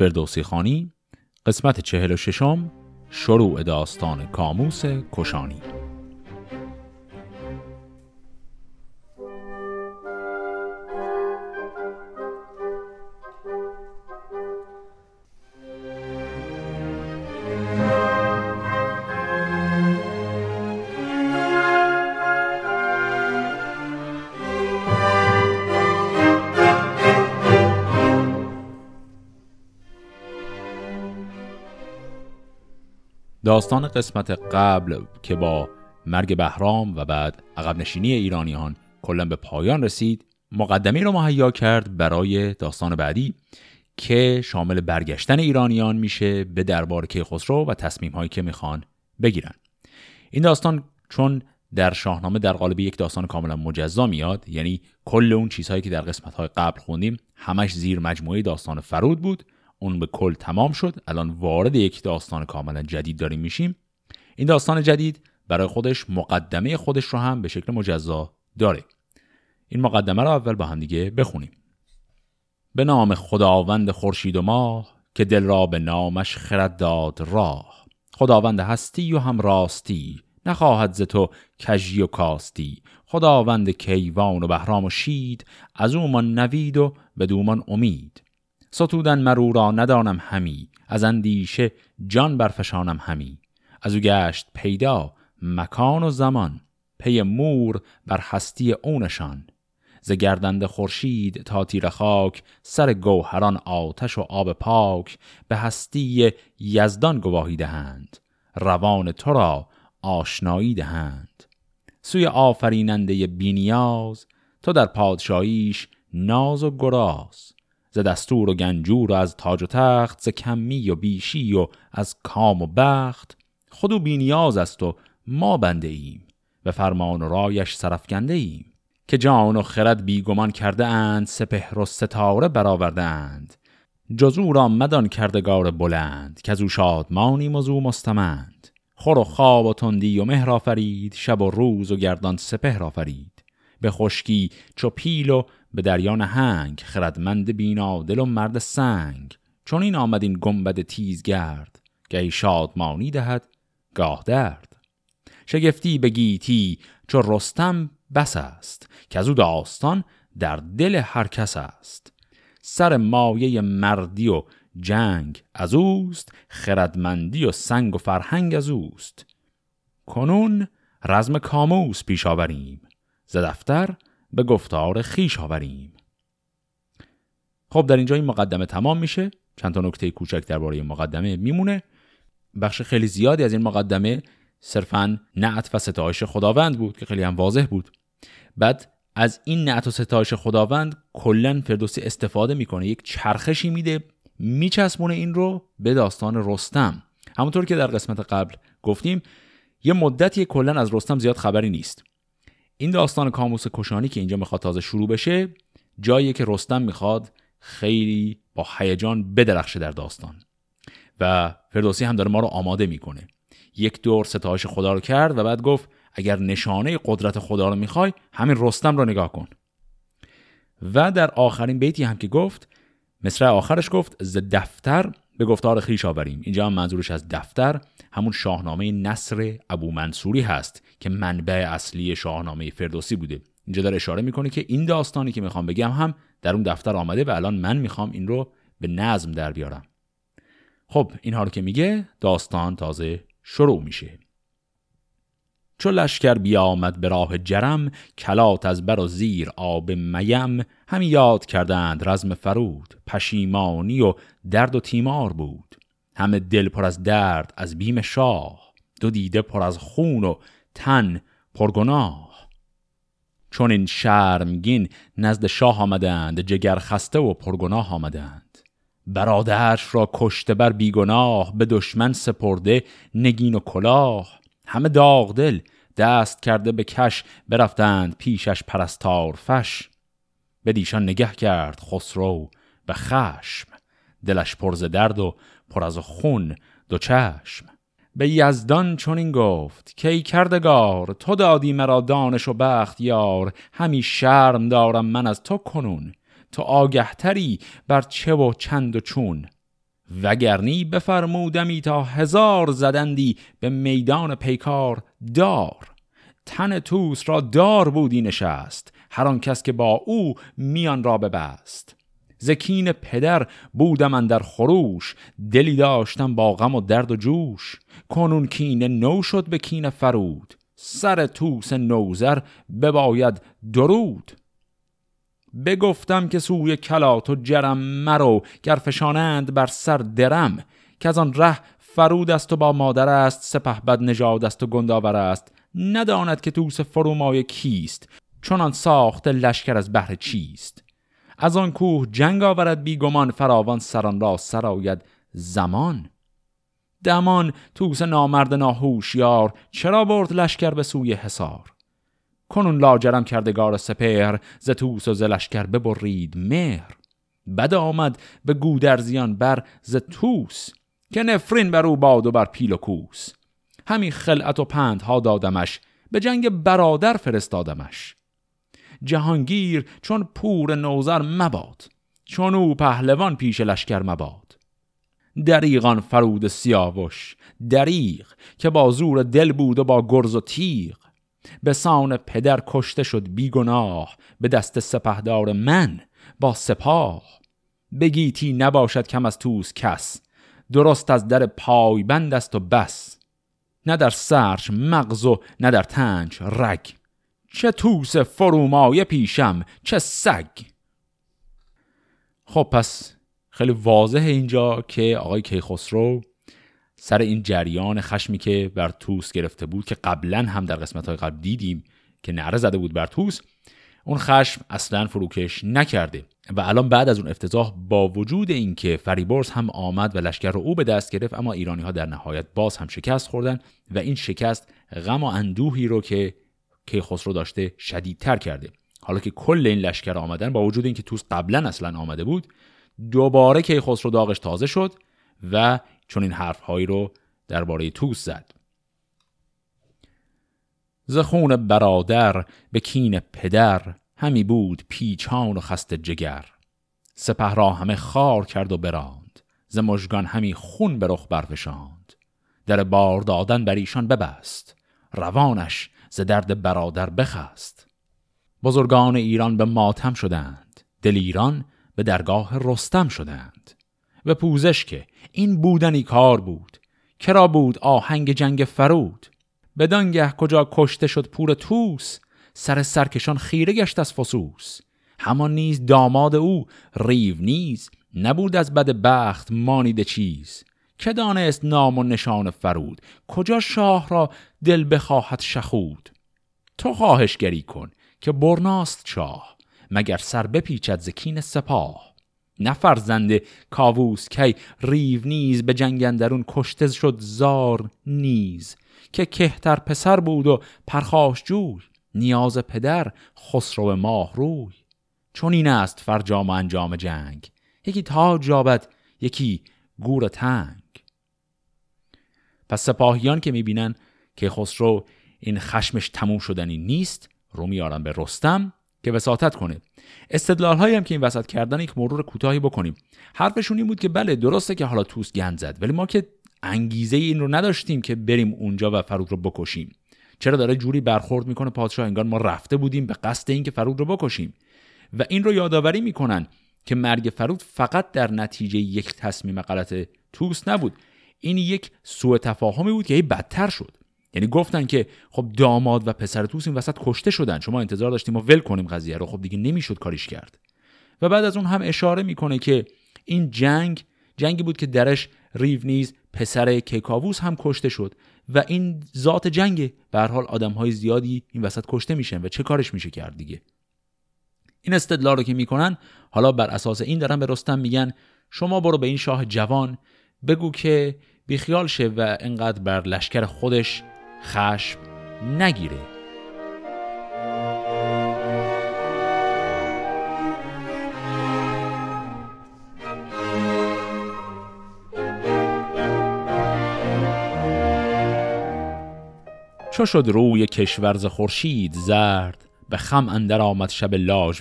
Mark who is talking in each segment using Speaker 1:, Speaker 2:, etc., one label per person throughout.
Speaker 1: فردوسی خانی قسمت چهل و ششم شروع داستان کاموس کشانی. داستان قسمت قبل که با مرگ بهرام و بعد عقب نشینی ایرانیان کلا به پایان رسید مقدمه رو مهیا کرد برای داستان بعدی که شامل برگشتن ایرانیان میشه به دربار کیخسرو و تصمیم هایی که می‌خوان بگیرن. این داستان چون در شاهنامه در قالب یک داستان کاملا مجزا میاد یعنی کل اون چیزهایی که در قسمت های قبل خوندیم همش زیر مجموعه داستان فرود بود. اون به کل تمام شد. الان وارد یک داستان کاملا جدید داریم میشیم. این داستان جدید برای خودش مقدمه خودش رو هم به شکل مجزا داره. این مقدمه رو اول با هم دیگه بخونیم. به نام خداوند خورشید و ماه که دل را به نامش خرد داد راه. خداوند هستی و هم راستی نخواهد ز تو کژی و کاستی. خداوند کیوان و بهرام و شید از اومان نوید و به دومان امید. ستودن مرو را ندانم همی از اندیشه جان برفشانم همی. از او گشت پیدا مکان و زمان پی مور بر هستی اونشان ز گردنده خورشید تا تیر خاک سر گوهران آتش و آب پاک به هستی یزدان گواهی دهند. روان تو را آشنایی دهند. سوی آفریننده بینیاز تو در پادشاهیش ناز و گراز. ز دستور و گنجور و از تاج و تخت ز کمی و بیشی و از کام و بخت. خود و بینیاز است و ما بنده ایم و فرمان و رایش سرفکنده ایم. که جان و خرد بیگمان کرده اند سپهر و ستاره برآورده اند. جزو را مدان کردگار بلند که از او شادمانیم و مستمند. خور و خواب و تندی و مهر آفرید شب و روز و گردان سپهر آفرید. به خشکی چو پیل و به دریان هنگ خردمند دل و مرد سنگ. چون این آمد این گنبد تیزگرد گهی شادمانی دهد گاه درد. شگفتی به گیتی چو رستم بس است که از او داستان در دل هر کس است. سر مایه مردی و جنگ از اوست خردمندی و سنگ و فرهنگ از اوست. کنون رزم کاموس پیش آوریم ز دفتر به گفتار خیش آوریم. خب در اینجا این مقدمه تمام میشه. چند تا نکته کوچک درباره مقدمه میمونه. بخش خیلی زیادی از این مقدمه صرفا نعت و ستایش خداوند بود که خیلی هم واضح بود. بعد از این نعت و ستایش خداوند کلا فردوسی استفاده می‌کنه. یک چرخشی میده میچسبونه این رو به داستان رستم. همونطور که در قسمت قبل گفتیم یه مدتی کلا از رستم زیاد خبری نیست. این داستان کاموس کشانی که اینجا می‌خواد تازه شروع بشه جایی که رستم می‌خواد خیلی با هیجان بدرخشه در داستان. و فردوسی هم داره ما رو آماده می‌کنه. یک دور ستایش خدا رو کرد و بعد گفت اگر نشانه قدرت خدا رو می‌خوای همین رستم رو نگاه کن. و در آخرین بیتی هم که گفت مصر آخرش گفت ز دفتر به گفتار خیش آوریم. اینجا هم منظورش از دفتر همون شاهنامه نصر ابو منصوری هست. که منبع اصلی شاهنامه فردوسی بوده. اینجا داره اشاره می‌کنه که این داستانی که می‌خوام بگم هم در اون دفتر آمده و الان من می‌خوام این رو به نظم در بیارم. خب اینها رو که میگه داستان تازه شروع میشه. چو لشکر بیامد به راه جرم کلات از بر و زیر آب میم همی یاد کردند رزم فرود پشیمانی و درد و تیمار بود. همه دل پر از درد از بیم شاه دو دیده پر از خون و تن پرگناه. چون این شرمگین نزد شاه آمدند جگر خسته و پرگناه آمدند. برادرش را کشته بر بیگناه به دشمن سپرده نگین و کلاه. همه داغ دل دست کرده به کش برفتند پیشش پرستار فش. به دیشان نگه کرد خسرو به خشم. دلش پرز درد و پر از خون دو چشم. به یزدان چنین گفت که ای کردگار تو دادی مرا دانش و بخت یار همی شرم دارم من از تو کنون تو آگهتری بر چه و چند و چون. وگرنی بفرمودمی تا هزار زدندی به میدان پیکار دار تن توس را دار بودی نشست هر آن کس که با او میان را ببست. زکین پدر بودم در خروش دلی داشتم با غم و درد و جوش. کنون کینه نو شد به کین فرود. سر توس نوزر بباید درود. بگفتم که سوی کلات و جرم مرو گر فشانند بر سر درم. که از آن ره فرود است و با مادر است سپه بد نژاد است و گنداور است. نداند که توس فرومای کیست چونان ساخت لشکر از بهر چیست. از آن کوه جنگ آورد بیگمان فراوان سران را سراید زمان. دمان توس نامرد ناهوشیار چرا برد لشکر به سوی حصار؟ کنون لاجرم کردگار سپهر ز توس و ز لشکر ببرید مهر. بد آمد به گودرزیان بر ز توس که نفرین بر او باد و بر پیل و کوس. همین خلعت و پندها دادمش به جنگ برادر فرستادمش. جهانگیر چون پور نوزر مباد چون او پهلوان پیش لشکر مباد. دریغان فرود سیاوش. دریغ که با زور دل بود و با گرز و تیغ. به سان پدر کشته شد بیگناه. به دست سپهدار من با سپاه. بگیتی نباشد کم از توس کس. درست از در پای بند است و بس. نه در سرش مغز و نه در تنج رگ. چه توس فرومایه پیشم چه سگ. خب پس خیلی واضح اینجا که آقای کیخسرو سر این جریان خشمی که بر توس گرفته بود که قبلا هم در قسمت های قبل دیدیم که نعره زده بود بر توس اون خشم اصلا فروکش نکرده و الان بعد از اون افتضاح با وجود اینکه فریبرز هم آمد و لشکر رو او به دست گرفت اما ایرانی ها در نهایت باز هم شکست خوردن و این شکست غم و اندوهی رو که کیخسرو داشته شدیدتر کرده. حالا که کل این لشکر آمدن با وجود اینکه توس قبلا اصلا آمده بود دوباره کیخسرو داغش تازه شد و چون این حرفهایی رو درباره توس زد. زخون برادر به کین پدر همی بود پیچان و خست جگر. سپه را همه خار کرد و براند. ز مژگان همی خون به رخ برفشاند. در بار دادن بر ایشان ببست. روانش ز درد برادر بخست. بزرگان ایران به ماتم شدند. دل ایران به درگاه رستم شدند و پوزش که این بودنی کار بود کرا بود آهنگ جنگ فرود. بدانگه کجا کشته شد پور توس سر سرکشان خیره گشت از فسوس. همان نیز داماد او ریو نیز نبود از بد بخت مانیده چیز. که دانست نام و نشان فرود کجا شاه را دل بخواهد شخود. تو خواهشگری کن که برناست شاه. مگر سر بپیچد زکین سپاه؟ نفرزنده کاووس کی ریو نیز به جنگندرون کشته شد زار نیز که کهتر پسر بود و پرخاش جوی نیاز پدر خسرو ماه روی. چون این است فرجام و انجام جنگ یکی تاج جابد یکی گور تنگ. پس سپاهیان که می‌بینن که خسرو این خشمش تموم شدنی نیست رو میارن به رستم که وساطت کنه استدلال هایی هم که این وسط کردن یک مرور کوتاهی بکنیم. حرفشون این بود که بله درسته که حالا توس گند زد ولی ما که انگیزه این رو نداشتیم که بریم اونجا و فرود رو بکشیم. چرا داره جوری برخورد می‌کنه؟ پادشاه انگار ما رفته بودیم به قصد اینکه فرود رو بکشیم. و این رو یادآوری می‌کنن که مرگ فرود فقط در نتیجه یک تصمیم غلط توس نبود. این یک سوء تفاهمی بود که هی بدتر شد. یعنی گفتن که خب داماد و پسر توس این وسط کشته شدن شما انتظار داشتیم ما ول کنیم قضیه رو. خب دیگه نمی‌شد کاریش کرد. و بعد از اون هم اشاره می‌کنه که این جنگ جنگی بود که درش ریو نیز پسر کیکاووس هم کشته شد و این ذات جنگ به هر حال آدم های زیادی این وسط کشته میشن و چه کارش میشه کرد دیگه؟ این استدلال رو که می‌کنن حالا بر اساس این دارن به رستم میگن شما برو به این شاه جوان بگو که بیخیال شه و انقدر بر لشکر خودش خشم نگیره. چو شد روی کشورز خورشید زرد به خم اندر آمد شب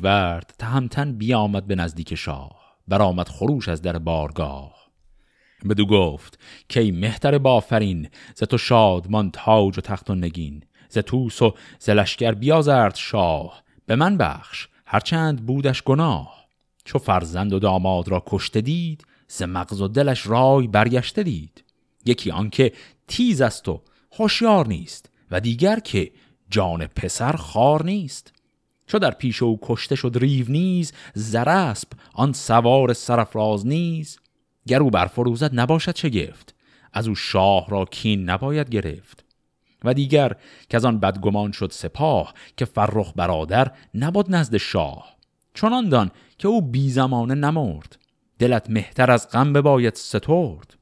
Speaker 1: ورد تهمتن بیامد به نزدیک شاه برآمد خروش از در بارگاه. بدو گفت کی مهتر بافرین ز تو شادمان تاج و تخت و نگین. ز توس و ز لشکر بیازرد شاه. به من بخش هرچند بودش گناه. چو فرزند و داماد را کشته دید ز مغز و دلش رای برگشته دید. یکی آنکه تیز است و هوشیار نیست و دیگر که جان پسر خار نیست. چو در پیش او کشته شد ریو نیز زرسب آن سوار سرفراز نیز. گر او برفروزد نباشد گفت از او شاه را کین نباید گرفت. و دیگر که از آن بدگمان شد سپاه که فرخ برادر نبود نزد شاه. چنان دان که او بی زمانه نمرد. دلت مهتر از غم باید سترد.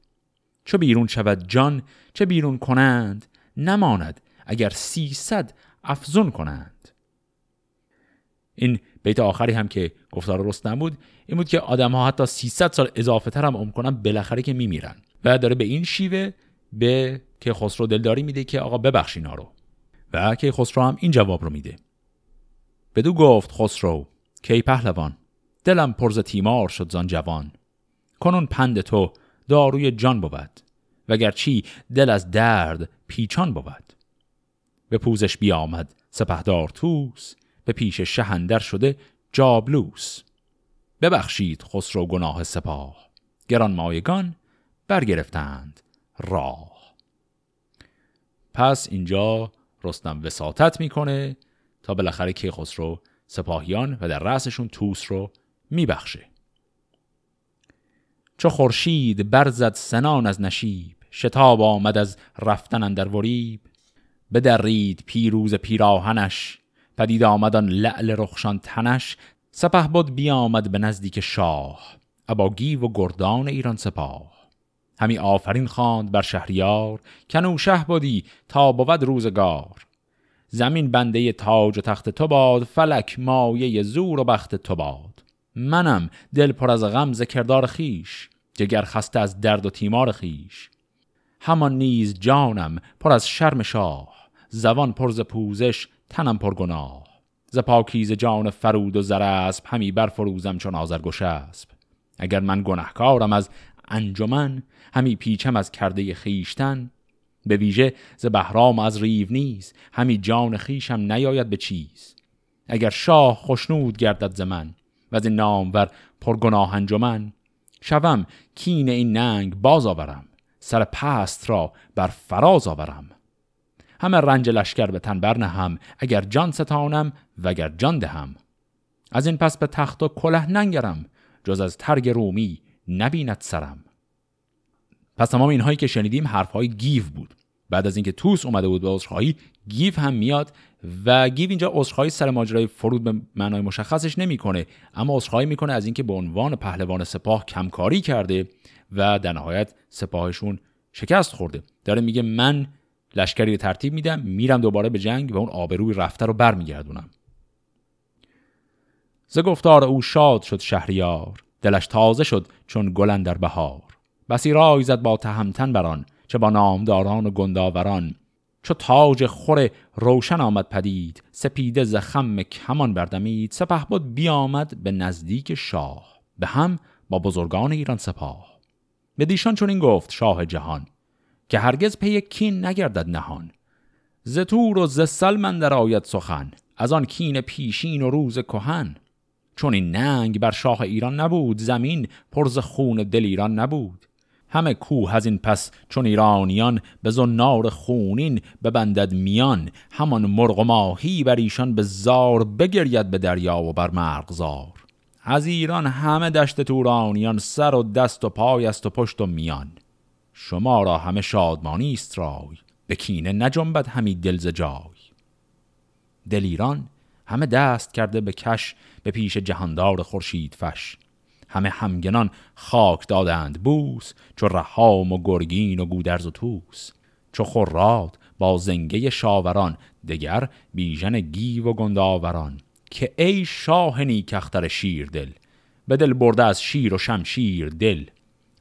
Speaker 1: چه بیرون شود جان چه بیرون کنند؟ نماند اگر سیصد افزون کنند. این بیت آخری هم که گفتار رستم بود این بود که آدم ها حتی 300 سال اضافه تر هم عمر کنن بالاخره که میمیرن. و داره به این شیوه به که خسرو دلداری میده که آقا ببخش اینا رو. و که خسرو هم این جواب رو میده. بدو گفت خسرو کی پهلوان دلم پرز تیمار شد زان جوان. کنون پند تو داروی جان بود وگرچی دل از درد پیچان بود. به پوزش بیامد سپهدار توس به پیش شهندر شده جابلوس. ببخشید خسرو گناه سپاه. گران مایگان برگرفتند راه. پس اینجا رستم وساطت می‌کنه تا بالاخره که خسرو سپاهیان و در رأسشون توس رو میبخشه. چو خورشید برزد سنان از نشیب شتاب آمد از رفتن اندر وریب. بدرید پیروز پیراهنش پدید آمدان لعل رخشان تنش سپه بود بیامد به نزدیک شاه ابا گیو و گردان ایران سپاه. همی آفرین خواند بر شهریار کنو شه بودی تا بود روزگار. زمین بنده تاج و تخت تو باد فلک مایه زور و بخت تو باد. منم دل پر از غم ز کردار خیش جگر خسته از درد و تیمار خیش همان نیز جانم پر از شرم شاه زبان پر ز پوزش تنم پر گناه ز پاکیز جان فرود و زرسب همی برفروزم چون آزرگوش اسب اگر من گنهکارم از انجمن همی پیچم از کرده خیشتن به ویژه ز بهرام از ریو نیز همی جان خیشم نیاید به چیز. اگر شاه خوشنود گردد ز من و از نامور پرگناه انجمن. شوم کین این ننگ باز آورم سر پست را بر فراز آورم. همه رنج لشکر به تن برنهم اگر جان ستانم وگر جان دهم. از این پس به تخت و کله ننگرم جز از ترگ رومی نبیند سرم. پس تمام اینهایی که شنیدیم حرفهای گیو بود. بعد از اینکه توس اومده بود به عذرخواهی گیو هم میاد و گیو اینجا عذرخواهی سر ماجرای فرود به معنای مشخصش نمی‌کنه اما عذرخواهی می‌کنه از اینکه به عنوان پهلوان سپاه کمکاری کرده و در نهایت سپاهشون شکست خورده. داره میگه من لشکری ترتیب میدم میرم دوباره به جنگ و اون آبروی رفته رو برمیگردونم. ز گفتار او شاد شد شهریار دلش تازه شد چون گلن در بهار. بسی رای زد با تهمتن بران چه با نامداران و گنداوران. چو تاج خور روشن آمد پدید سپیده زخم کمان بردمید. سپه بود بیامد به نزدیک شاه به هم با بزرگان ایران سپاه. به دیشان چون این گفت شاه جهان که هرگز پی کین نگردد نهان. ز تور و ز سلمن در آید سخن از آن کین پیشین و روز کهن. چون این ننگ بر شاه ایران نبود زمین پرز خون دل ایران نبود. همه کوه از این پس چون ایرانیان به زنار خونین ببندد میان همان مرغ و ماهی بر ایشان به زار بگرید به دریا و بر مرغزار از ایران همه دشت تورانیان سر و دست و پای است و پشت و میان. شما را همه شادمانی است رای به کینه نجنبد همی دل جای. دل ایران همه دست کرده به کش به پیش جهاندار خورشید فش. همه همگنان خاک دادند بوس چو رهام و گرگین و گودرز و توس چو خراد با زنگه شاوران دگر بیژن گیو و گنداوران. که ای شاه نیکختر شیر دل به دل برده از شیر و شمشیر دل.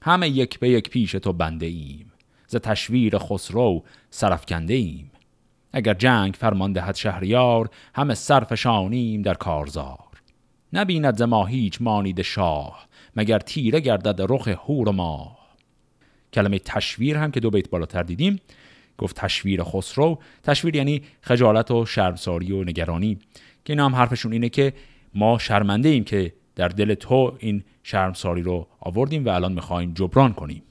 Speaker 1: همه یک به یک پیش تو بنده ایم. ز تشویر خسرو سرفکنده ایم اگر جنگ فرمان دهد شهریار همه سرفشانیم در کارزار. نبیند ز ما هیچ مانید شاه مگر تیره گردد رخ هور و ماه کلمه تشویر هم که دو بیت بالاتر دیدیم گفت تشویر خسرو. تشویر یعنی خجالت و شرمساری و نگرانی که اینا هم حرفشون اینه که ما شرمنده ایم که در دل تو این شرمساری رو آوردیم و الان می‌خوایم جبران کنیم.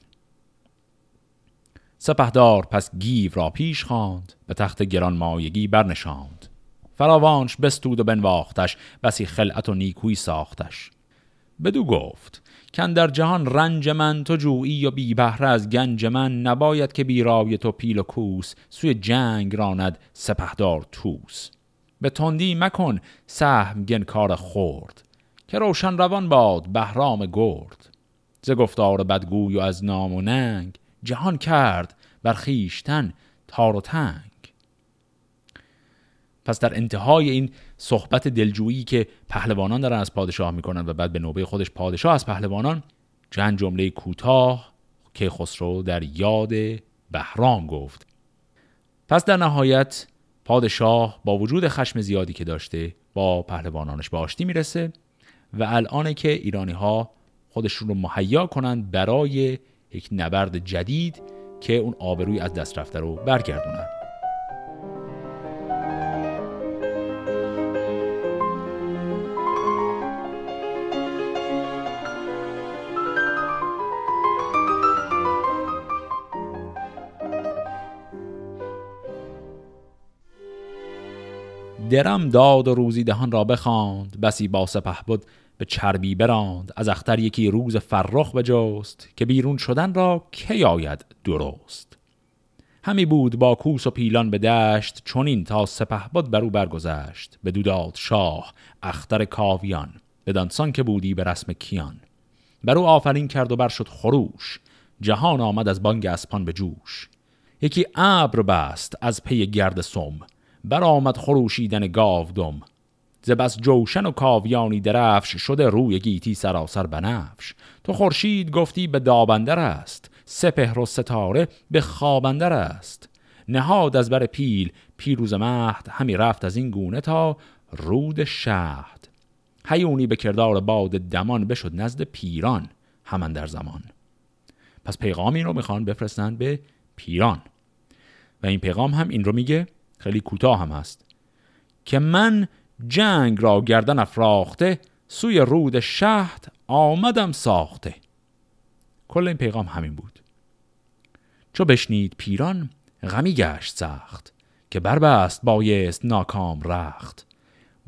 Speaker 1: سپهدار پس گیو را پیش خواند به تخت گران مایگی برنشاند. فراوانش بستود و بنواختش بسی خلعت و نیکویی ساختش. بدو گفت کن در جهان رنج من تو جویی و بی بهره از گنج من نباید که بی رای تو پیل و کوس سوی جنگ راند سپهدار توس به تندی مکن سهم گن کار خورد که روشن روان باد بهرام گرد. ز گفتار بدگوی و از نام و ننگ جهان کرد بر خیشتن تار و تنگ. پس در انتهای این صحبت دلجویی که پهلوانان دارن از پادشاه می‌کنن و بعد به نوبه خودش پادشاه از پهلوانان چند جمله کوتاه که خسرو در یاد بهرام گفت. پس در نهایت پادشاه با وجود خشم زیادی که داشته با پهلوانانش به آشتی می‌رسه. و الانه که ایرانی ها خودشون رو مهیا کنند برای یک نبرد جدید که اون آبروی از دست رفته رو برگردونن. درم داد و روزی دهان را بخواند. بسی با سپه بود به چربی براند. از اختر یکی روز فرخ بجست که بیرون شدن را کی آید درست. همی بود با کوس و پیلان به دشت چونین تا سپه بود برو برگذشت. به دوداد شاه اختر کاویان. بدانسان که بودی به رسم کیان. برو آفرین کرد و بر شد خروش. جهان آمد از بانگ اسپان به جوش. یکی ابر بست از پی گرد سم. برآمد خروشیدن گاودم. ز بس جوشن و کاویانی درفش شده روی گیتی سراسر بنفش. تو خورشید گفتی به دابندر است سپهر و ستاره به خوابندر است. نهاد از بر پیل پیروز مهد همی رفت از این گونه تا رود شهد. هیونی به کردار باد دمان بشد نزد پیران همان در زمان. پس پیغامی رو می‌خوان بفرستند به پیران. و این پیغام هم این رو میگه خیلی کوتاه هم هست. که من جنگ را گردن افراخته سوی رود شهد آمدم ساخته. کل این پیغام همین بود. چو بشنید پیران غمی گشت سخت که بربست بایست ناکام رخت.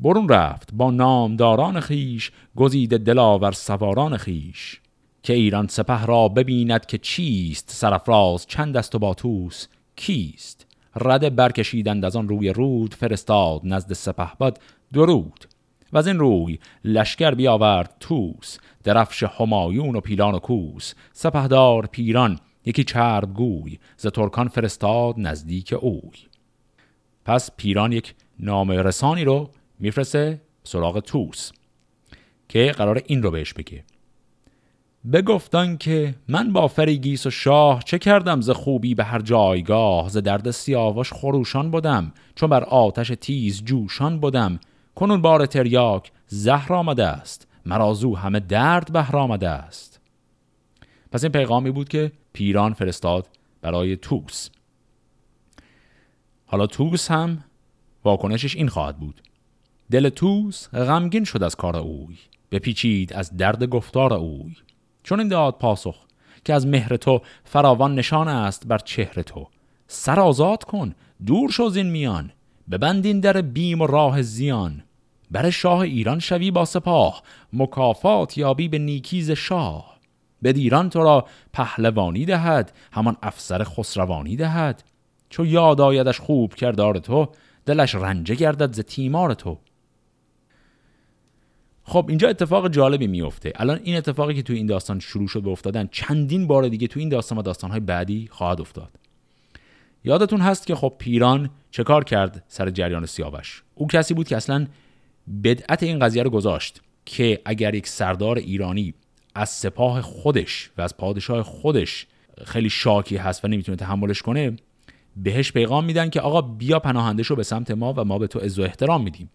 Speaker 1: برون رفت با نامداران خیش گزیده دلاور سواران خیش که ایران سپه را ببیند که چیست سرفراز چند است و با توس کیست؟ رده برکشیدند از آن روی رود فرستاد نزد سپهبد درود و از این روی لشکر بیاورد توس درفش همایون و پیلان و کوس. سپهدار پیران یکی چرب گوی ز ترکان فرستاد نزدیک اوی. پس پیران یک نام رسانی رو میفرسته سراغ توس که قرار این رو بهش بگه. بگفتن که من با فریگیس و شاه چه کردم ز خوبی به هر جایگاه؟ ز درد سیاوش خروشان بودم چون بر آتش تیز جوشان بودم کنون بار تریاک زهر آمده است مرازو همه درد بهر آمده است. پس این پیغامی بود که پیران فرستاد برای توس حالا توس هم واکنشش این خواهد بود. دل توس غمگین شد از کار اوی بپیچید از درد گفتار اوی. چون این داد پاسخ که از مهر تو فراوان نشان است بر چهره تو. سر آزاد کن دور شو زین میان ببندین در بیم و راه زیان. بر شاه ایران شوی با سپاه مکافات یابی به نیکیز شاه. به دیران تو را پهلوانی دهد همان افسر خسروانی دهد. چو یاد آیدش خوب کردار تو دلش رنجه گردد ز تیمار تو. خب اینجا اتفاق جالبی میفته الان این اتفاقی که تو این داستان شروع شد به افتادن چندین بار دیگه تو این داستان و داستانهای بعدی خواهد افتاد. یادتون هست که خب پیران چه کار کرد سر جریان سیاوش؟ او کسی بود که اصلا بدعت این قضیه رو گذاشت که اگر یک سردار ایرانی از سپاه خودش و از پادشاه خودش خیلی شاکی هست و نمی‌تونه تحملش کنه بهش پیغام میدن که آقا بیا پناهنده شو به سمت ما و ما به تو عز و احترام میدیم.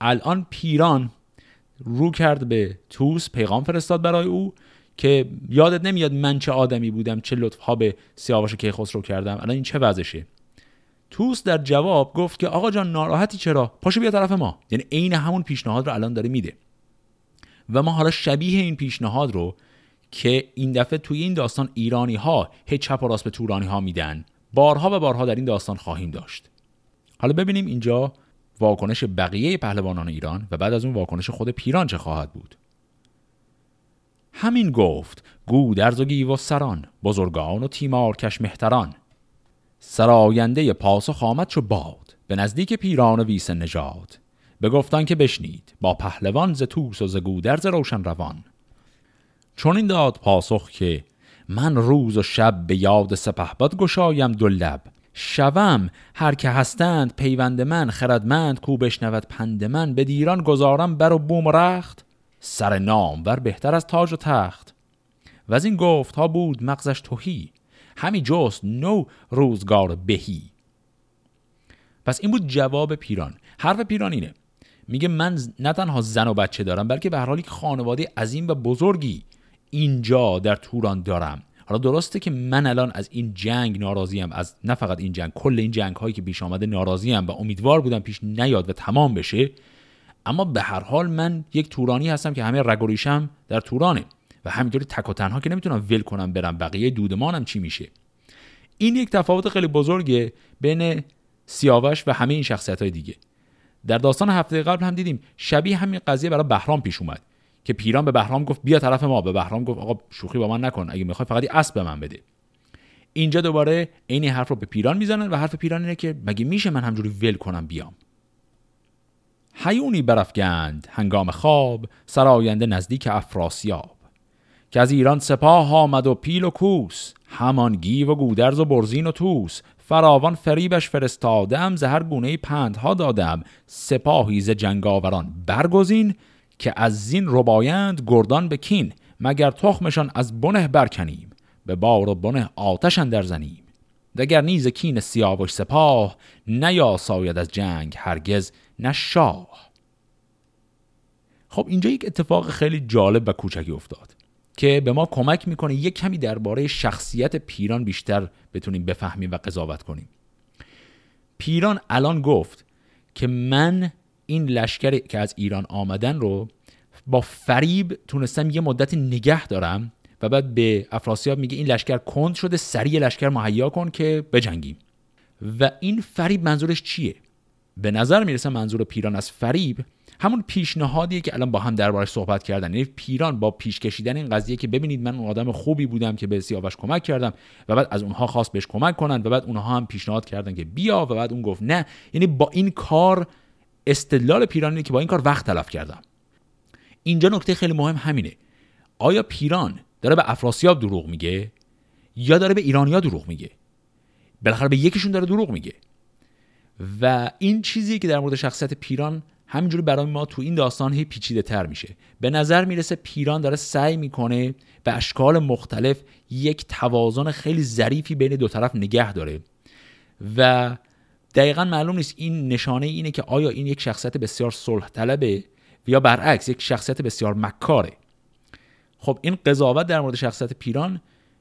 Speaker 1: الان پیران رو کرد به توس پیغام فرستاد برای او که یادت نمیاد من چه آدمی بودم چه لطفها به سیاوش کیخسرو کردم. الان این چه وضعشه؟ توس در جواب گفت که آقا جان ناراحتی چرا؟ پاشو بیا طرف ما. یعنی عین همون پیشنهاد رو الان داره میده. و ما حالا شبیه این پیشنهاد رو که این دفعه توی این داستان ایرانی ها هیچ چپ و راست به تورانی ها میدن. بارها و بارها در این داستان خواهیم داشت. حالا ببینیم اینجا واکنش بقیه پهلوانان ایران و بعد از اون واکنش خود پیران چه خواهد بود؟ همین گفت گودرز و گیو و سران بزرگان و تیمارکش مهتران. سراینده پاسخ آمد چو باد به نزدیک پیران و ویس نژاد. گفتان که بشنید با پهلوان ز توس و ز گودرز روشن روان. چون این داد پاسخ که من روز و شب به یاد سپهبد گشایم دو لب. شوم. هر که هستند پیوند من خردمند کو بشنود پند من. به دیران گذارم بر و بوم رخت. سر نام ور بهتر از تاج و تخت. و از این گفت ها بود مغزش توهی همی جست نو روزگار بهی. پس این بود جواب پیران. حرف پیران اینه. میگه من نه تنها زن و بچه دارم بلکه به هر حال خانواده عظیم و بزرگی اینجا در توران دارم. حالا درسته که من الان از این جنگ ناراضیم از نه فقط این جنگ کل این جنگ هایی که پیش آمده ناراضیم و امیدوار بودم پیش نیاد و تمام بشه اما به هر حال من یک تورانی هستم که همه رگ در تورانه و همینطوری تک و تنها که نمی‌تونم ول کنم برم بقیه دودمانم چی میشه. این یک تفاوت خیلی بزرگه بین سیاوش و همه این شخصیت های دیگه. در داستان هفته قبل هم دیدیم شبیه همین قضیه برای بهرام پیش اومد. که پیران به بهرام گفت بیا طرف ما. به بهرام گفت آقا شوخی با من نکن اگه می‌خوای فقط اسب به من بده. اینجا دوباره عین حرف رو به پیران می‌زنن و حرف پیران اینه که مگه میشه من همجوری ول کنم بیام؟ حیونی برافگند هنگام خواب سراینده نزدیک افراسیاب که از ایران سپاه آمد و پیل و کوس همان گیو و گودرز و برزین و توس فراوان فریبش فرستادم زهر گونه پندها دادم سپاهی ز جنگاوران برگزین که از زین ربایند گردان به کین مگر تخمشان از بنه برکنیم به بار و بنه آتش در زنیم. دگر نیز کین سیاوش سپاه نیاساید از جنگ هرگز نه شاه. خب اینجا یک اتفاق خیلی جالب و کوچکی افتاد که به ما کمک می‌کنه یک کمی درباره شخصیت پیران بیشتر بتونیم بفهمیم و قضاوت کنیم. پیران الان گفت که من این لشکر که از ایران آمدن رو با فریب تونستم یه مدت نگه دارم و بعد به افراسیاب میگه این لشکر کند شده سریع لشکر مهیا کن که بجنگیم. و این فریب منظورش چیه؟ به نظر می‌رسه منظور پیران از فریب همون پیشنهادیه که الان با هم دربارش صحبت کردن. یعنی پیران با پیش کشیدن این قضیه که ببینید من اون آدم خوبی بودم که به سیاوش کمک کردم و بعد از اونها خواست بهش کمک کنن و بعد اونها هم پیشنهاد کردن که بیا و بعد اون گفت نه. یعنی با این کار استدلال پیران که با این کار وقت تلف کردم. اینجا نکته خیلی مهم همینه. آیا پیران داره به افراسیاب دروغ میگه یا داره به ایرانیا دروغ میگه؟ بالاخره به یکیشون داره دروغ میگه. و این چیزی که در مورد شخصیت پیران همینجوری برای ما تو این داستان هی پیچیده تر میشه. به نظر می‌رسه پیران داره سعی می‌کنه به اشکال مختلف یک توازن خیلی ظریفی بین دو طرف نگه داره. و دقیقا معلوم نیست این نشانه اینه که آیا این یک شخصیت بسیار صلح طلبه یا برعکس یک شخصیت بسیار مکاره. خب این قضاوت در مورد شخصیت پیران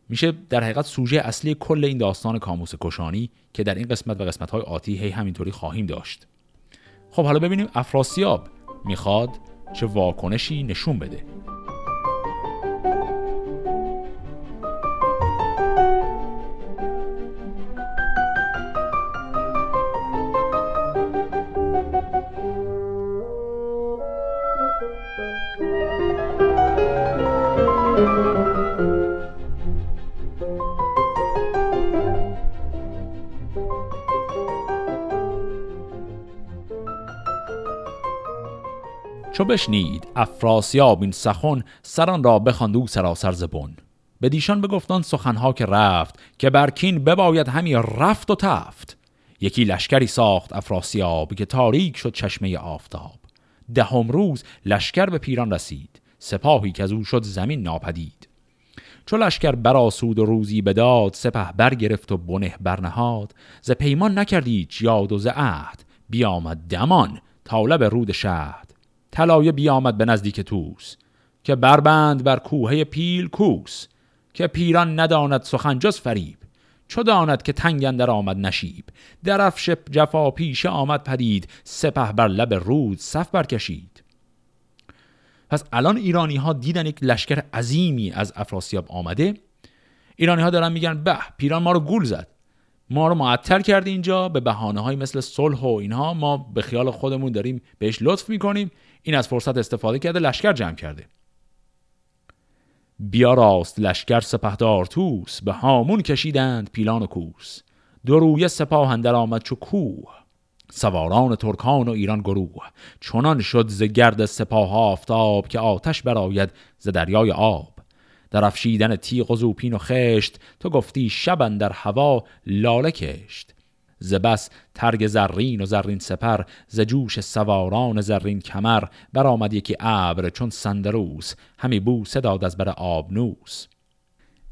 Speaker 1: میشه در حقیقت سوژه اصلی کل این داستان کاموس کشانی که در این قسمت و قسمت های آتی هی همینطوری خواهیم داشت. خب حالا ببینیم افراسیاب می‌خواد چه واکنشی نشون بده. چو بشنید افراسیاب این سخن سران را بخواند سراسر زبون به دیشان بگفتان سخنها که رفت که برکین بباید همی رفت و تفت. یکی لشکری ساخت افراسیاب که تاریک شد چشمه آفتاب. دهم روز لشکر به پیران رسید سپاهی که از او شد زمین ناپدید. چو لشکر براسود و روزی بداد سپه برگرفت و بنه برنهاد. ز پیمان نکردید یاد و ز عهد بیامد دمان طالب رود شهد. طلایه بیامد به نزدیک توس که بربند بر کوه پیل کوس که پیران نداند سخن جز فریب چو داند که تنگ اندر آمد نشیب. درفش جفا پیشه آمد پدید سپه بر لب رود صف برکشید پس الان ایرانی ها دیدن یک لشکر عظیمی از افراسیاب آمده. ایرانی ها دارن میگن به پیران ما رو گول زد. ما رو معطل کرده اینجا به بهانه های مثل صلح و اینها ما به خیال خودمون داریم بهش لطف می‌کنیم. این از فرصت استفاده کرده لشکر جمع کرده. بیا راست لشکر سپهدار توس به هامون کشیدند پیلان و کوس. دو روی سپاه اندر آمد چو کوه. سواران ترکان و ایران گروه. چنان شد ز گرد سپاه آفتاب که آتش براید ز دریای آب. در افشیدن تیغ و زوپین و خشت تو گفتی شبن در هوا لاله کشت. ز بس ترگ زرین و زرین سپر ز جوش سواران زرین کمر برآمد یکی ابر چون سندروس همی بوسه داد از بر آبنوس.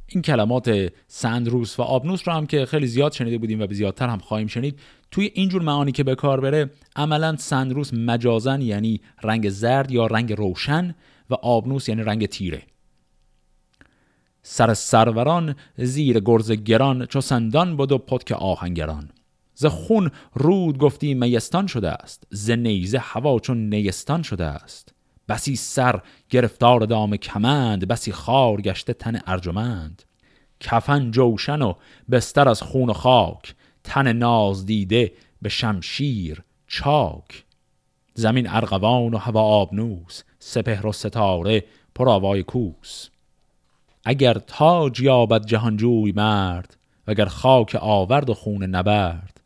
Speaker 1: این کلمات سندروس و آبنوس رو هم که خیلی زیاد شنیده بودیم و به زیادتر هم خواهیم شنید توی اینجور معانی که به کار بره عملا سندروس مجازن یعنی رنگ زرد یا رنگ روشن و آبنوس یعنی رنگ تیره. سر سروران زیر گرز گران چو سندان بود و پتک آهنگران. ز خون رود گفتی میستان شده است ز نیزه هوا چون نیستان شده است. بسی سر گرفتار دام کمند بسی خار گشته تن ارجمند. کفن جوشن و بستر از خون و خاک تن ناز دیده به شمشیر چاک. زمین ارغوان و هوا آبنوس سپهر و ستاره پر آوای کوس. اگر تاج یابد جهانجوی مرد وگر خاک آورد و خون نبرد.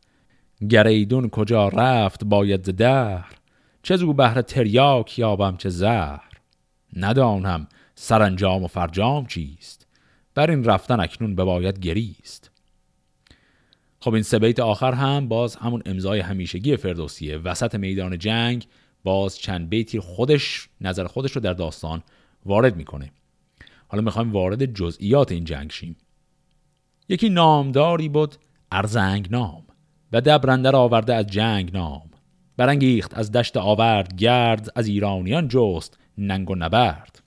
Speaker 1: گریدون کجا رفت باید ز دهر چه زو بهر تریاک یابم چه زهر؟ ندانم سرانجام و فرجام چیست بر این رفتن اکنون بباید گریست. خب این سه بیت آخر هم باز همون امضای همیشگی فردوسیه. وسط میدان جنگ باز چند بیتی خودش نظر خودش رو در داستان وارد می‌کنه. حالا می‌خوایم وارد جزئیات این جنگ شیم. یکی نامداری بود ارزنگ نام و دبرندر آورده از جنگ نام. برانگیخت از دشت آورد گرد از ایرانیان جست ننگ و نبرد.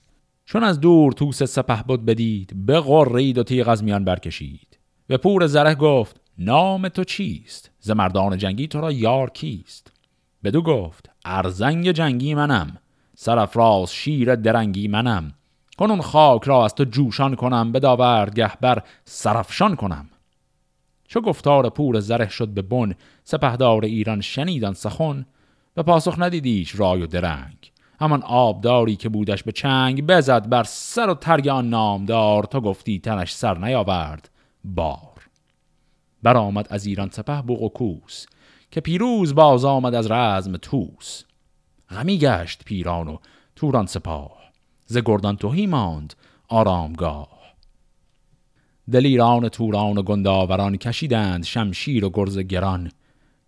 Speaker 1: چون از دور توس سپه بود بدید بغرید و تیغ از میان برکشید. به پور زره گفت نام تو چیست؟ ز مردان جنگی تو را یار کیست؟ بدو گفت ارزنگ جنگی منم. سرفراز شیر درنگی منم. کنون خاک را از تو جوشان کنم به داورد گهبر سرفشان کنم. چو گفتار پور زره شد به بن سپهدار ایران شنیدان سخن به پاسخ ندیدیش رای و درنگ. همان آبداری که بودش به چنگ بزد بر سر و ترگ آن نامدار تو گفتی تنش سر نیاورد بار. برآمد از ایران سپه بوق و کوس که پیروز باز آمد از رزم توس غمی گشت پیران و توران سپاه ز گردان توهی ماند آرامگاه. دلیران توران و گنداوران کشیدند شمشیر و گرز گران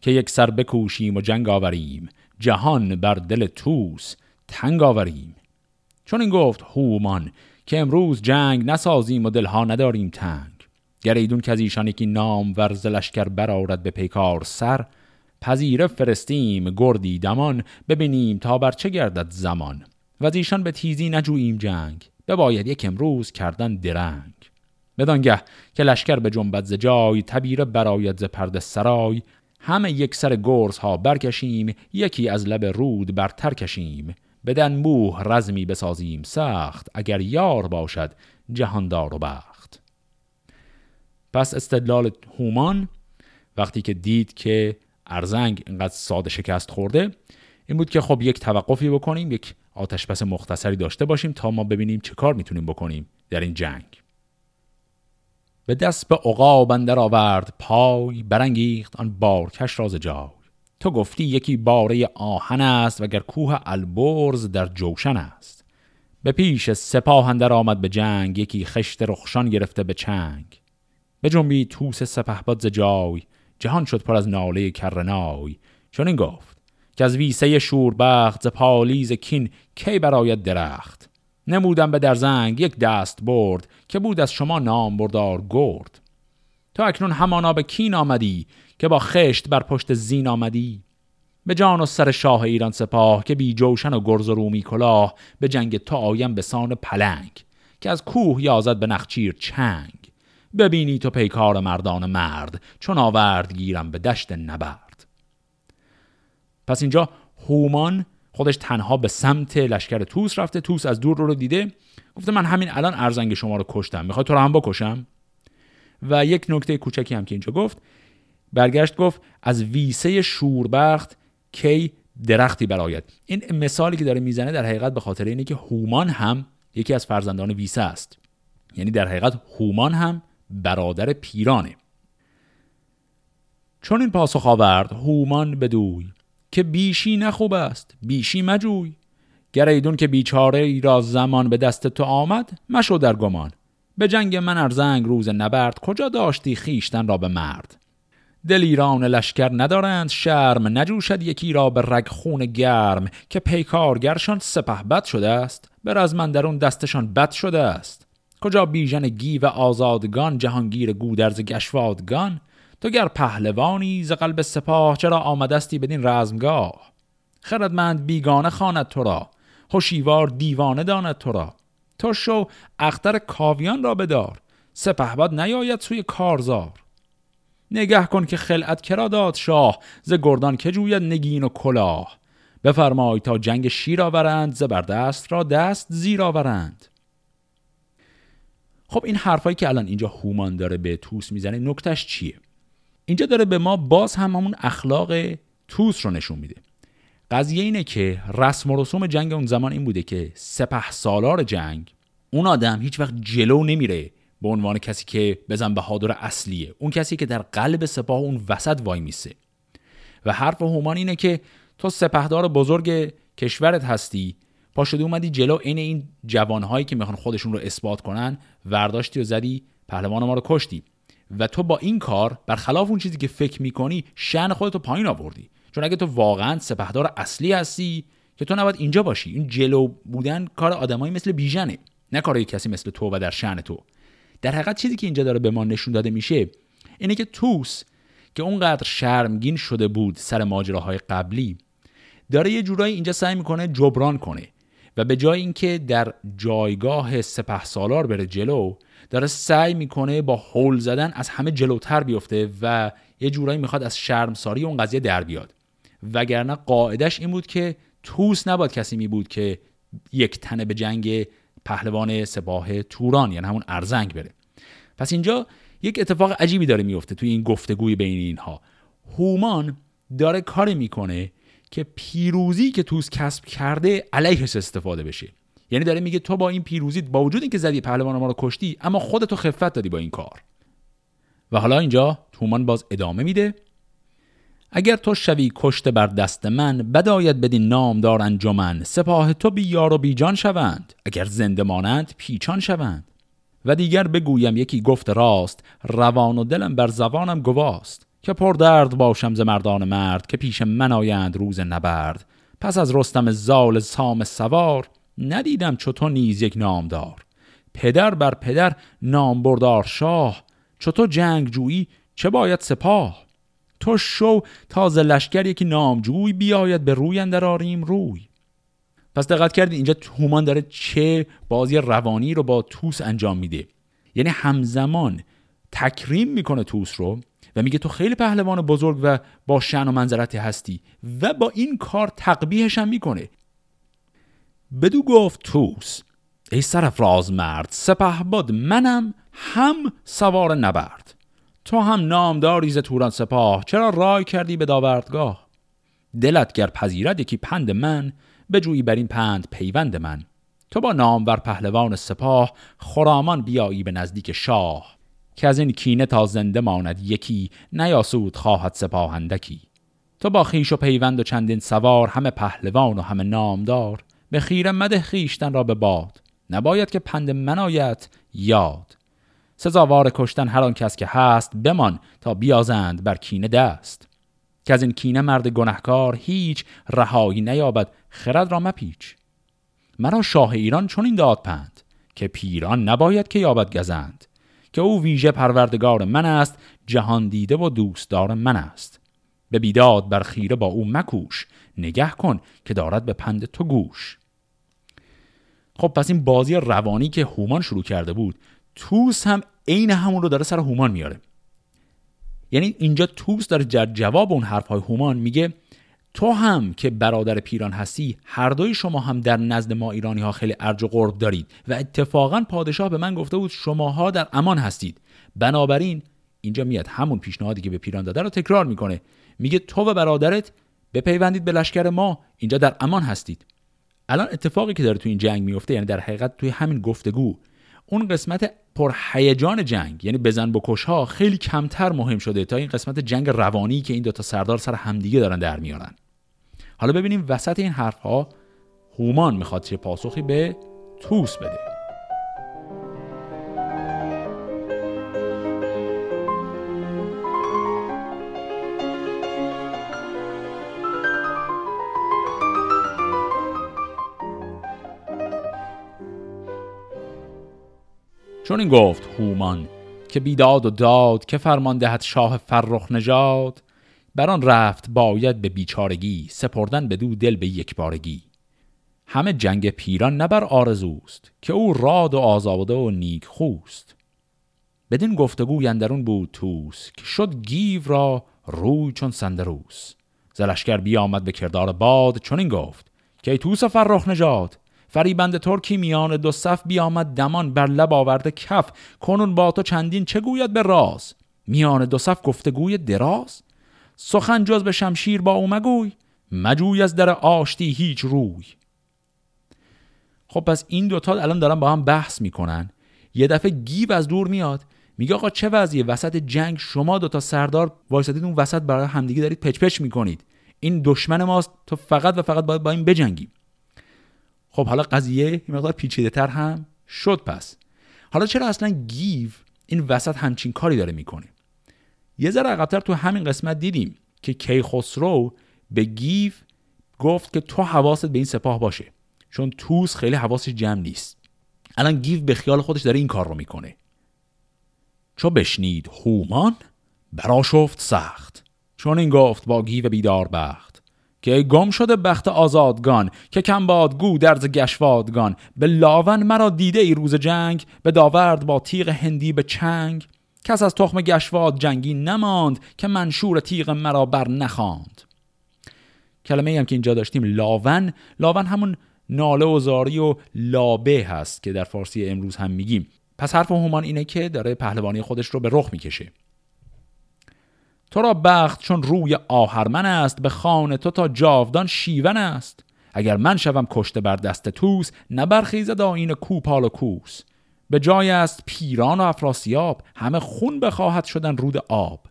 Speaker 1: که یک سر بکوشیم و جنگ آوریم جهان بر دل توس تنگ آوریم. چون این گفت هومان که امروز جنگ نسازیم و دلها نداریم تنگ. گر ایدون که از ایشان یکی نام ورز لشکر برارد به پیکار سر پذیره فرستیم گردی دمان ببینیم تا بر چه گردد زمان. و از ایشان به تیزی نجوییم جنگ بباید یک امروز کردن درنگ. بدانگه که لشکر به جنبت ز جای تبیره براید ز پرده سرای. همه یک سر گرز ها برکشیم یکی از لب رود برتر کشیم. بدن موه رزمی بسازیم سخت اگر یار باشد جهاندار و بخت. پس استدلال هومان وقتی که دید که ارزنگ اینقدر ساده شکست خورده این بود که خب یک توقفی بکنیم یک آتش پس مختصری داشته باشیم تا ما ببینیم چه کار می‌تونیم بکنیم در این جنگ. به دست به عقاب اندر آورد پای برانگیخت آن بارکش راز جای. تو گفتی یکی باره آهن است وگر کوه البرز در جوشن است. به پیش سپاه اندر آمد به جنگ یکی خشت رخشان گرفته به چنگ. به جنبی توس سپهبد ز جای جهان شد پر از ناله کرنای چون این گفت که از ویسه شوربخت ز پالیز کین کی براید درخت؟ نمودم به در زنگ یک دست برد که بود از شما نام بردار گرد. تو اکنون همانا به کین آمدی که با خشت بر پشت زین آمدی. به جان و سر شاه ایران سپاه که بی جوشن و گرز و رومی کلاه به جنگ تو آیم به سان پلنگ که از کوه یازد به نخچیر چنگ. ببینی تو پیکار مردان مرد چون آورد گیرم به دشت نبرد. پس اینجا هومان خودش تنها به سمت لشکر توس رفته. توس از دور رو, رو دیده. گفته من همین الان ارزنگ شما رو کشتم. می‌خوای تو رو هم بکشم؟ و یک نکته کوچکی هم که اینجا گفت. برگشت گفت از ویسه شوربخت کی درختی براید این مثالی که داره می‌زنه در حقیقت به خاطر اینه که هومان هم یکی از فرزندان ویسه است. یعنی در حقیقت هومان هم برادر پیرانه. چون این پاسخ آورد هومان بدوی. که بیشی نخوب است بیشی مجوی. گر ایدون که بیچاره ای را زمان به دست تو آمد مشو در گمان. به جنگ من ارزنگ روز نبرد کجا داشتی خیشتن را به مرد؟ دل ایران لشکر ندارند شرم نجوشد یکی را به رگ خون گرم که پیکارگرشان سپه بد شده است. به رزمندرون دستشان بد شده است. کجا بیژن گیو آزادگان جهانگیر گودرز گشوادگان؟ تو گر پهلوانی ز قلب سپاه چرا آمدستی بدین رزمگاه؟ خردمند بیگانه خواند تو را هوشیوار دیوانه داند تو را. تو شو اختر کاویان را بدار سپهبد نیاید سوی کارزار. نگه کن که خلعت کرا داد شاه ز گردان که جوید نگین و کلاه. بفرمای تا جنگ شیر آورند زبردست را دست زیر آورند. خب این حرفایی که الان اینجا هومان داره به توس می‌زنه نکتش چیه؟ اینجا داره به ما باز هم همون اخلاق توس رو نشون میده. قضیه اینه که رسم و رسوم جنگ اون زمان این بوده که سپه سالار جنگ اون آدم هیچ وقت جلو نمیره به عنوان کسی که بزن بهادر اصلیه اون کسی که در قلب سپاه اون وسط وای میسه. و حرف هومان اینه که تو سپهدار بزرگ کشورت هستی پاشده اومدی جلو این این جوانهایی که می‌خوان خودشون رو اثبات کنن ورداشتی و زدی پهلوان ما رو کشتی. و تو با این کار برخلاف اون چیزی که فکر می‌کنی شن خودتو پایین آوردی. چون اگه تو واقعا سپهدار اصلی هستی که تو نباید اینجا باشی. این جلو بودن کار آدمایی مثل بیژنه نه کار کسی مثل تو و در شن تو. در حقیقت چیزی که اینجا داره به ما نشون داده میشه اینه که توس که اونقدر شرمگین شده بود سر ماجراهای قبلی داره یه جورایی اینجا سعی می‌کنه جبران کنه و به جای اینکه در جایگاه سپه سالار بره جلو داره سعی می‌کنه با هول زدن از همه جلوتر بیفته و یه جورایی می‌خواد از شرمساری اون قضیه در بیاد. وگرنه قاعدش این بود که توس نباید کسی می بود که یک تنه به جنگ پهلوان سپاه توران یعنی همون ارزنگ بره. پس اینجا یک اتفاق عجیبی داره میفته توی این گفتگوی بین اینها. هومان داره کاری می‌کنه که پیروزی که توس کسب کرده علیهش استفاده بشه. یعنی داره میگه تو با این پیروزی با وجود اینکه زدی پهلوان ما رو کشتی اما خودتو خفت دادی با این کار. و حالا اینجا تومان باز ادامه میده. اگر تو شوی کشته بر دست من بداید بدین نامدار انجمن. سپاه تو بیار و بیجان شوند. اگر زنده مانند پیچان شوند. و دیگر بگویم یکی گفت راست روان و دلم بر زبانم گواست. که پر درد باشم ز مردان مرد که پیش من آیند روز نبرد. پس از رستم زال سام سوار ندیدم چطور نیز یک نامدار. پدر بر پدر نامبردار شاه چطور جنگ جویی چه باید سپاه؟ تو شو تازه لشکر یکی نامجوی بیاید به روی اندر آریم روی. پس دقت کردید اینجا هومان داره چه بازی روانی رو با توس انجام میده. یعنی همزمان تکریم می‌کنه توس رو و میگه تو خیلی پهلوان بزرگ و با شن و منظرتی هستی و با این کار تقبیهش هم می‌کنه. بدو گفت توس ای سرفراز مرد سپه باد منم هم سوار نبرد. تو هم نامداری ز توران سپاه چرا رای کردی به داوردگاه؟ دلت گر پذیرد یکی پند من بجویی بر این پند پیوند من. تو با نامور پهلوان سپاه خرامان بیایی به نزدیک شاه. که از این کینه تا زنده ماند یکی نیاسود خواهد سپاهندکی تو با خیش و پیوند و چندین سوار همه پهلوان و همه نامدار. به خیره مده خیشتن را به باد. نباید که پند من آید یاد. سزاوار کشتن هر آن کس که هست بمان تا بیازند بر کینه دست. که از این کینه مرد گنهکار هیچ رهایی نیابد خرد را مپیچ. مرا شاه ایران چون این داد پند که پیران نباید که یابد گزند. که او ویژه پروردگار من است جهان دیده و دوستدار من است. به بیداد بر خیره با او مکوش نگه کن که دارد به پند تو گوش. خب پس این بازی روانی که هومان شروع کرده بود توس هم عین همون رو داره سر هومان میاره. یعنی اینجا توس داره جواب اون حرفهای هومان میگه تو هم که برادر پیران هستی هر دوی شما هم در نزد ما ایرانی ها خیلی ارج و قرب دارید و اتفاقا پادشاه به من گفته بود شماها در امان هستید. بنابراین اینجا میاد همون پیشنهادی که به پیران داده رو تکرار می‌کنه. میگه تو و برادرت بپیوندید به لشکر ما اینجا در امان هستید. الان اتفاقی که داره تو این جنگ میفته یعنی در حقیقت توی همین گفتگو اون قسمت پرهیجان جنگ یعنی بزن بکش ها خیلی کمتر مهم شده تا این قسمت جنگ روانی که این دوتا سردار سر همدیگه دارن در میارن. حالا ببینیم وسط این حرف ها هومان می‌خواد چه پاسخی به توس بده. چون این گفت هومان که بیداد و داد که فرمان دهد شاه فرخ نژاد بر آن رفت باید به بیچارگی سپردن به دو دل به یک بارگی همه جنگ پیران نبر آرزوست که او راد و آزاده و نیک خوست. بدین گفتگوی اندرون بود توس که شد گیو را روی چون سندروس. زلشگر بیامد به کردار باد چون این گفت که ای توس فرخ نژاد فریبند ترکی میان دو صف بیامد دمان بر لب آورده کف. کنون با تو چندین چه گوید به راز؟ میان دو صف گفتگوی دراز. سخن جز به شمشیر با او مگوی مجوی از در آشتی هیچ روی. خب پس این دوتا الان دارن با هم بحث می‌کنن. یه دفعه گیو از دور میاد. میگه آقا چه وضعیه؟ وسط جنگ شما دوتا سردار وایسادید اون وسط برای همدیگه دارید پچ پچ می‌کنید. این دشمن ماست. تو فقط و فقط باید با این بجنگیم خب حالا قضیه این مقدار پیچیده تر هم شد پس. حالا چرا اصلا گیو این وسط همچین کاری داره می‌کنه؟ یه ذره عقبتر تو همین قسمت دیدیم که کیخسرو به گیو گفت که تو حواست به این سپاه باشه چون توس خیلی حواسش جمع نیست. الان گیو به خیال خودش داره این کار رو می‌کنه. چو بشنید هومان براشفت سخت. چون این گفت با گیو بیدار بخت. که گم شده بخت آزادگان که کم باد گو درز گشوادگان. به لاون مرا دیده ای روز جنگ به داورد با تیغ هندی به چنگ. کس از تخم گشواد جنگی نماند که منشور تیغ مرا بر نخواند. کلمه هم که اینجا داشتیم لاون. لاون همون ناله و زاری و لابه هست که در فارسی امروز هم میگیم. پس حرف هومان اینه که داره پهلوانی خودش رو به رخ می‌کشه. تو را بخت چون روی آهرمن است به خانه تو تا جاودان شیون است. اگر من شوم کشته بر دست توس نبرخیزد آین کوپال و کوس. به جای است پیران و افراسیاب همه خون بخواهد شدن رود آب.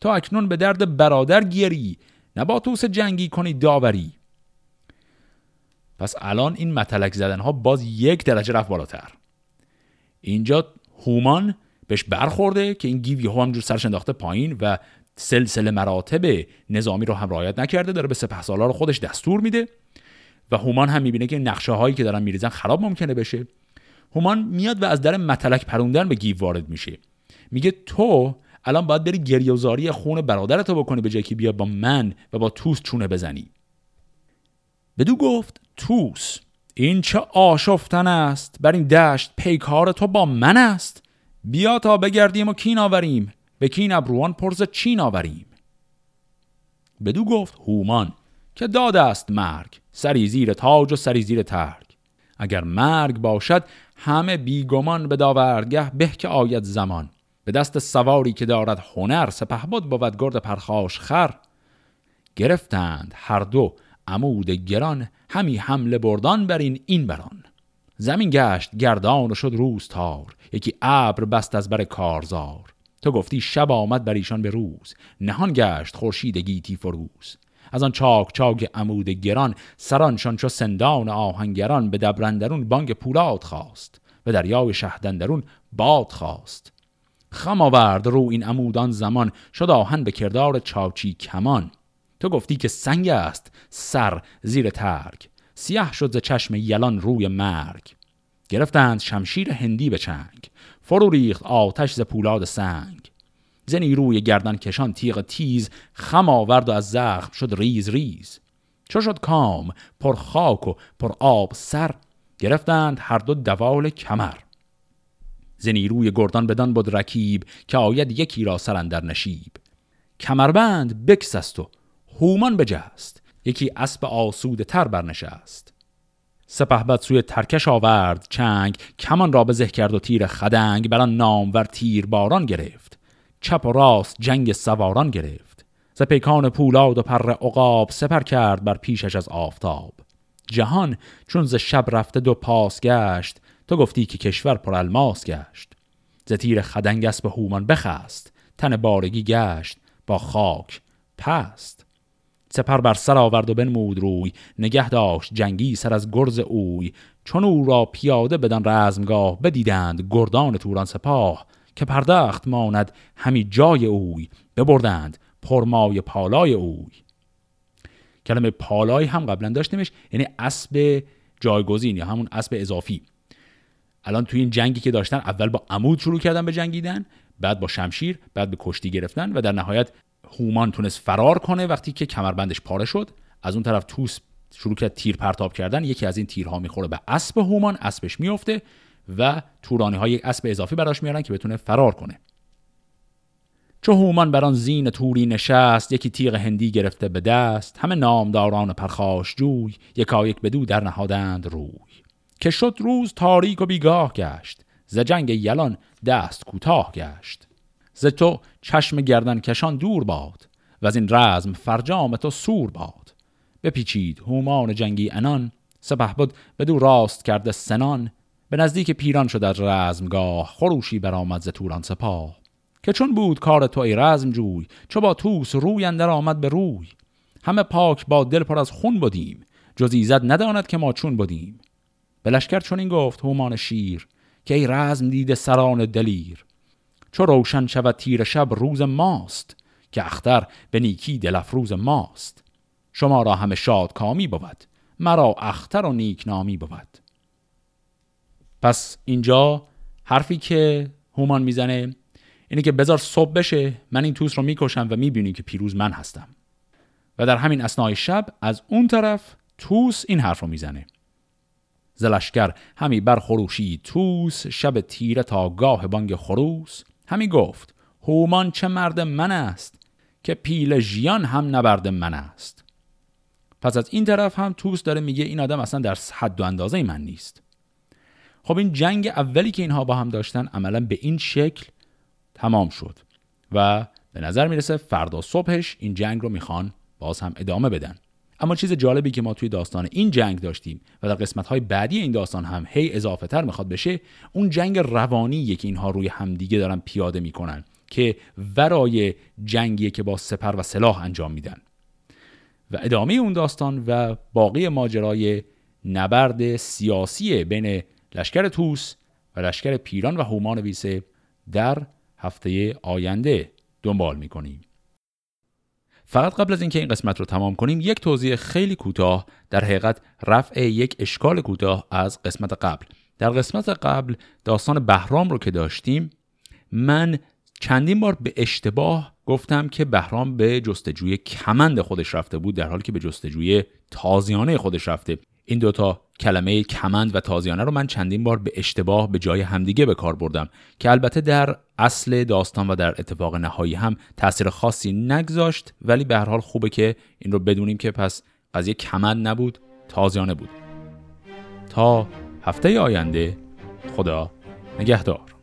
Speaker 1: تو اکنون به درد برادر گیری نه با توس جنگی کنی داوری. پس الان این متلک زدن ها باز یک درجه رفت بالاتر. اینجا هومان بهش برخورده که این گیوی ها همجور سرش انداخته پایین و سلسله مراتب نظامی رو هم رعایت نکرده داره به سپه سالار خودش دستور میده و هومان هم می‌بینه که نقشه هایی که دارن میریزن خراب ممکنه بشه. هومان میاد و از در متلک پروندن به گیو وارد میشه. میگه تو الان باید بری گریوزاری خون برادرتو بکنی به جایی که بیا با من و با توس چونه بزنی. بدو گفت توس این چه آشفتن است. بر این دشت پیکار تو با من است. بیا تا بگردیم و کین آوریم. به کین ابروان پرز چین آوریم. بدو گفت هومان که داد است مرگ سری زیر تاج و سری زیر ترگ. اگر مرگ باشد همه بیگمان به داورگه به که آید زمان. به دست سواری که دارد هنر سپهبد بود گرد پرخاش خر. گرفتند هر دو عمود گران همی حمله بردان بر این این بران. زمین گشت گردان و شد روز تار. یکی ابر بست از بر کارزار. تو گفتی شب آمد بر ایشان به روز نهان گشت خورشید گیتی فروز. از آن چاک چاک عمود گران سرانشان چو سندان آهنگران به دبرندرون بانگ پولاد خواست به دریای شهدندرون باد خواست. خم آورد رو این عمودان زمان شد آهن به کردار چاچی کمان. تو گفتی که سنگ است سر زیر ترگ سیاه شد ز چشم یلان روی مرگ. گرفتند شمشیر هندی به چنگ فرو ریخت آتش ز پولاد و سنگ. ز نیروی گردن کشان تیغ تیز خم آورد و از زخم شد ریز ریز. چو شد کام پر خاک و پر آب سر گرفتند هر دو دوال کمر. ز نیروی گردان گران شد رکیب که آید یکی را سر اندر نشیب. کمربند بگسست و هومان بجست یکی اسب آسوده تر برنشست. سپهبد سوی ترکش آورد چنگ کمان را به زه کرد و تیر خدنگ بران نامور تیر باران گرفت. چپ و راست جنگ سواران گرفت. ز پیکان پولاد و پر عقاب سپر کرد بر پیشش از آفتاب. جهان چون ز شب رفته دو پاس گشت تو گفتی که کشور پر الماس گشت. ز تیر خدنگ اسب هومان بخست تن بارگی گشت با خاک پست. سپر بر سر آورد و بنمود روی نگه داشت جنگی سر از گرز اوی. چون او را پیاده بدن رزمگاه بدیدند گردان توران سپاه که پردخت ماند همی جای اوی ببردند پرمای پالای اوی. کلمه پالای هم قبلا داشتیمش یعنی اسب جایگزین یا همون اسب اضافی. الان توی این جنگی که داشتن اول با عمود شروع کردن به جنگیدن بعد با شمشیر بعد به کشتی گرفتن و در نهایت هومان تونست فرار کنه وقتی که کمربندش پاره شد. از اون طرف توس شروع کرد تیر پرتاب کردن. یکی از این تیرها می‌خوره به اسب هومان اسبش میفته و تورانی های اسب اضافی براش میارن که بتونه فرار کنه. چو هومان بر آن زین توری نشست یکی تیغ هندی گرفته به دست. همه نامداران پرخاش جوی یکایک بدو در نهادند روی. که شد روز تاریک و بیگاه گشت ز جنگ یلان دست کوتاه گشت. ز تو چشم گردن کشان دور باد و از این رزم فرجام تو سور باد. بپیچید هومان جنگی انان سپه بود بدو راست کرده سنان. به نزدیک پیران شد از رزمگاه خروشی برآمد ز توران سپاه. که چون بود کار تو ای رزم جوی چو با توس روی اندر آمد به روی. همه پاک با دل پر از خون بودیم جز ایزد نداند که ما چون بودیم به لشکر چون این گفت هومان شیر که ای رزم دیده سران دلیر. چو روشن شود تیر شب روز ماست که اختر به نیکی دل افروز ماست. شما را همه شاد کامی بود مرا اختر و نیک نامی بود. پس اینجا حرفی که هومان می‌زنه اینه که بذار صبح بشه من این توس رو می‌کشم و می‌بینی که پیروز من هستم. و در همین اسنای شب از اون طرف توس این حرف رو می‌زنه. زلشکر همی بر خروشی توس شب تیره تا گاه بانگ خروس. همی گفت هومان چه مرد من است که پیل ژیان هم نبرد من است. پس از این طرف هم توس داره میگه این آدم اصلا در حد و اندازه من نیست. خب این جنگ اولی که اینها با هم داشتن عملا به این شکل تمام شد و به نظر می‌رسه فردا صبحش این جنگ رو می‌خوان باز هم ادامه بدن. اما چیز جالبی که ما توی داستان این جنگ داشتیم و در قسمت های بعدی این داستان هم هی اضافه تر می‌خواد بشه اون جنگ روانی که اینها روی همدیگه دارن پیاده می‌کنن که ورای جنگیه که با سپر و سلاح انجام میدن. و ادامه اون داستان و باقی ماجرای نبرد سیاسی بین لشکر توس و لشکر پیران و هومان ویسه در هفته آینده دنبال می‌کنیم. فقط قبل از اینکه این قسمت رو تمام کنیم یک توضیح خیلی کوتاه در حقیقت رفع یک اشکال کوتاه از قسمت قبل. در قسمت قبل داستان بهرام رو که داشتیم من چندین بار به اشتباه گفتم که بهرام به جستجوی کمند خودش رفته بود در حالی که به جستجوی تازیانه خودش رفته. این دوتا کلمه کمند و تازیانه رو من چندین بار به اشتباه به جای همدیگه به کار بردم که البته در اصل داستان و در اتفاق نهایی هم تاثیر خاصی نگذاشت ولی به هر حال خوبه که این رو بدونیم که پس قضیه کمند نبود تازیانه بود. تا هفته آینده خدا نگهدار.